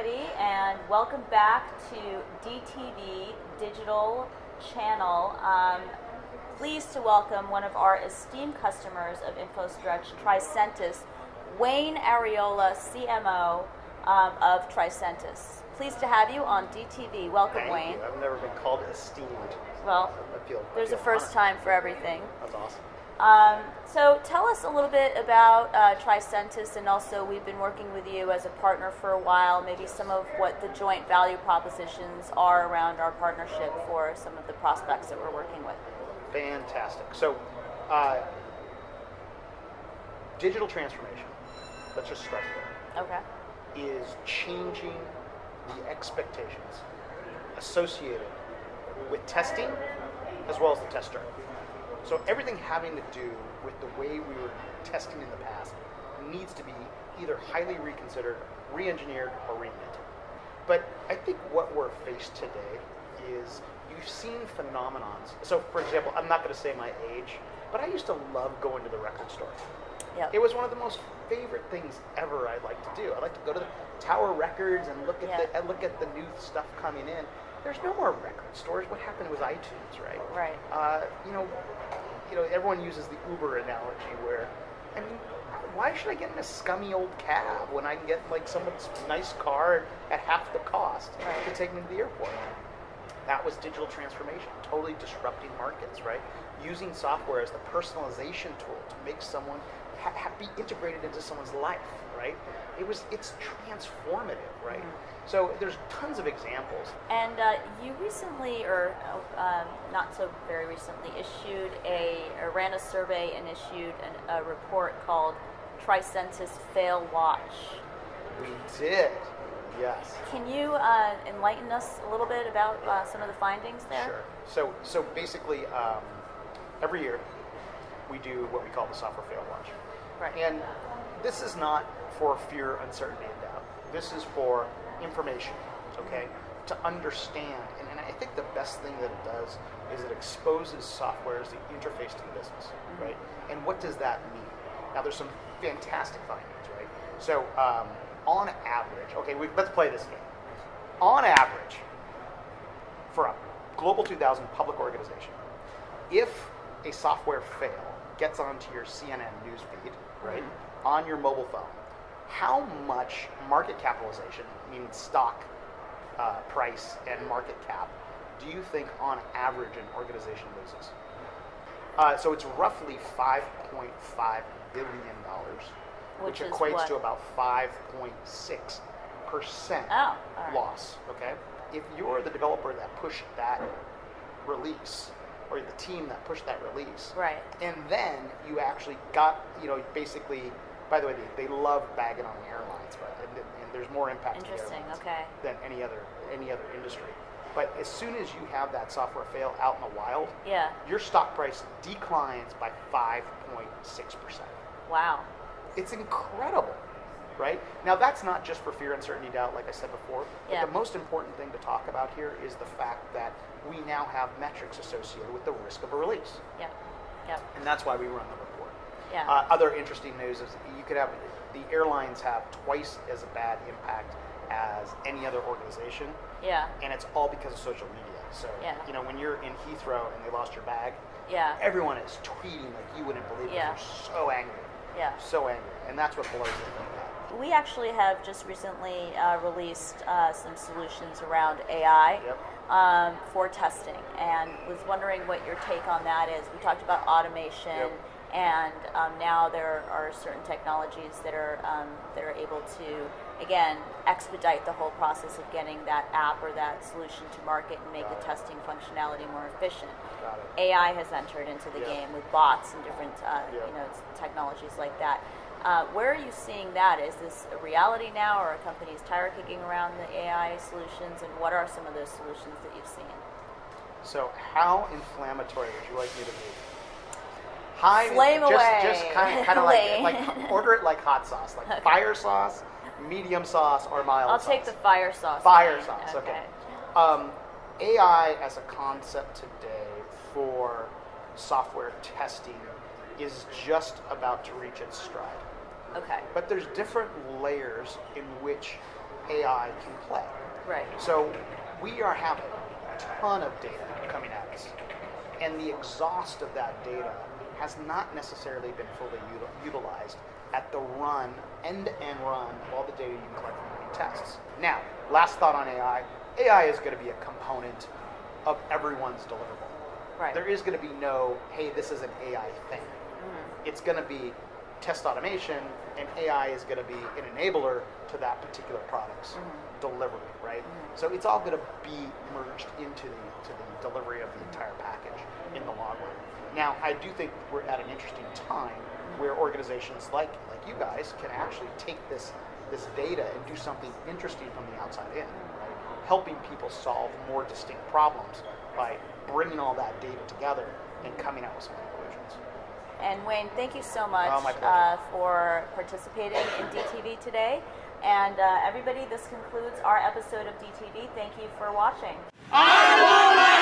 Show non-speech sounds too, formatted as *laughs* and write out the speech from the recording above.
everybody, and welcome back to DTV Digital Channel. Um, pleased to welcome one of our esteemed customers of InfoStretch, Tricentis, Wayne Ariola, CMO um, of Tricentis. Pleased to have you on DTV. Welcome, Thank Wayne. you. I've never been called esteemed. Well, I feel. I there's a first honored. time for everything. That's awesome. Um, so tell us a little bit about uh, Tricentis, and also we've been working with you as a partner for a while. Maybe some of what the joint value propositions are around our partnership for some of the prospects that we're working with. Fantastic. So, uh, digital transformation. Let's just start there. Okay. Is changing the expectations associated with testing as well as the tester. So everything having to do with the way we were testing in the past needs to be either highly reconsidered, re-engineered, or reinvented. But I think what we're faced today is you've seen phenomenons. So for example, I'm not going to say my age, but I used to love going to the record store. Yep. It was one of the most favorite things ever I'd like to do. I like to go to the Tower Records and look at the and look at the new stuff coming in. There's no more record stores. What happened was iTunes, right? Right. Uh, you know, you know, everyone uses the Uber analogy where, I mean, why should I get in a scummy old cab when I can get like someone's nice car at half the cost Right. to take me to the airport? That was digital transformation, totally disrupting markets, right? Using software as the personalization tool to make someone ha- ha- be integrated into someone's life, right? It was, it's transformative, right? So there's tons of examples. And uh, you recently, or uh, um, not so very recently, issued a, or ran a survey and issued an, a report called Tricentis Fail Watch. We did, yes. Can you uh, enlighten us a little bit about uh, some of the findings there? Sure. So, so basically, um, every year we do what we call the software fail watch, Right. and this is not for fear, uncertainty, and doubt. This is for information, okay, to understand. And, and I think the best thing that it does is it exposes software as the interface to the business, right? And what does that mean? Now, there's some fantastic findings, right? So, um, on average, okay, we, let's play this game. On average, for a Global 2000 public organization, if a software fail gets onto your CNN news feed, right, on your mobile phone, how much market capitalization, meaning stock uh, price and market cap, do you think on average an organization loses? Uh, so it's roughly 5.5 billion dollars, Which which, equates what? to about 5.6 percent Oh, all right. loss. Okay, if you're the developer that pushed that release, or the team that pushed that release, Right. and then you actually got, you know, basically. By the way, they, they love bagging on the airlines, but and, and there's more impact to the Interesting. Okay. than any other any other industry. But as soon as you have that software fail out in the wild, Yeah. your stock price declines by 5.6%. Wow. It's incredible, right? Now, that's not just for fear, uncertainty, doubt, like I said before. But Yeah. the most important thing to talk about here is the fact that we now have metrics associated with the risk of a release. Yep. Yep. And that's why we run the report. Yeah. Uh, other interesting news is you could have the airlines have twice as bad impact as any other organization yeah. and it's all because of social media. So, Yeah. you know, when you're in Heathrow and they lost your bag, Yeah. everyone is tweeting like you wouldn't believe it. Yeah. They're so angry, Yeah. so angry, and that's what blows up. We actually have just recently uh, released uh, some solutions around AI Yep. um, for testing, and was wondering what your take on that is. We talked about automation, Yep. And um, now there are certain technologies that are um, that are able to again expedite the whole process of getting that app or that solution to market and make Got the it. testing functionality more efficient. AI has entered into the Yeah. game with bots and different, uh, Yeah. you know, technologies like that. Uh, where are you seeing that? Is this a reality now, or are companies tire kicking around the AI solutions? And what are some of those solutions that you've seen? So, how inflammatory would you like me to be? High, Flame just, away. Just kind of, kind of like, *laughs* like order it like hot sauce, like fire sauce, medium sauce, or mild I'll sauce. take the fire sauce. Fire Wayne. sauce, okay. Um, AI as a concept today for software testing is just about to reach its stride. Okay. But there's different layers in which AI can play. Right. So we are having a ton of data coming at us, and the exhaust of that data has not necessarily been fully util- utilized at the run, end-to-end run of all the data you can collect from running tests. Now, last thought on AI. AI is going to be a component of everyone's deliverable. Right. There is going to be no, hey, this is an AI thing. Mm-hmm. It's going to be test automation, and AI is going to be an enabler to that particular product's mm-hmm. delivery, right? Mm-hmm. So it's all going to be merged into the to the delivery of the entire package in the long run. Now, I do think we're at an interesting time where organizations like like you guys can actually take this this data and do something interesting from the outside in, right? Helping people solve more distinct problems by bringing all that data together and coming out with some conclusions. And Wayne, thank you so much Oh, uh, for participating in DTV today. And uh, everybody, this concludes our episode of DTV. Thank you for watching. I want my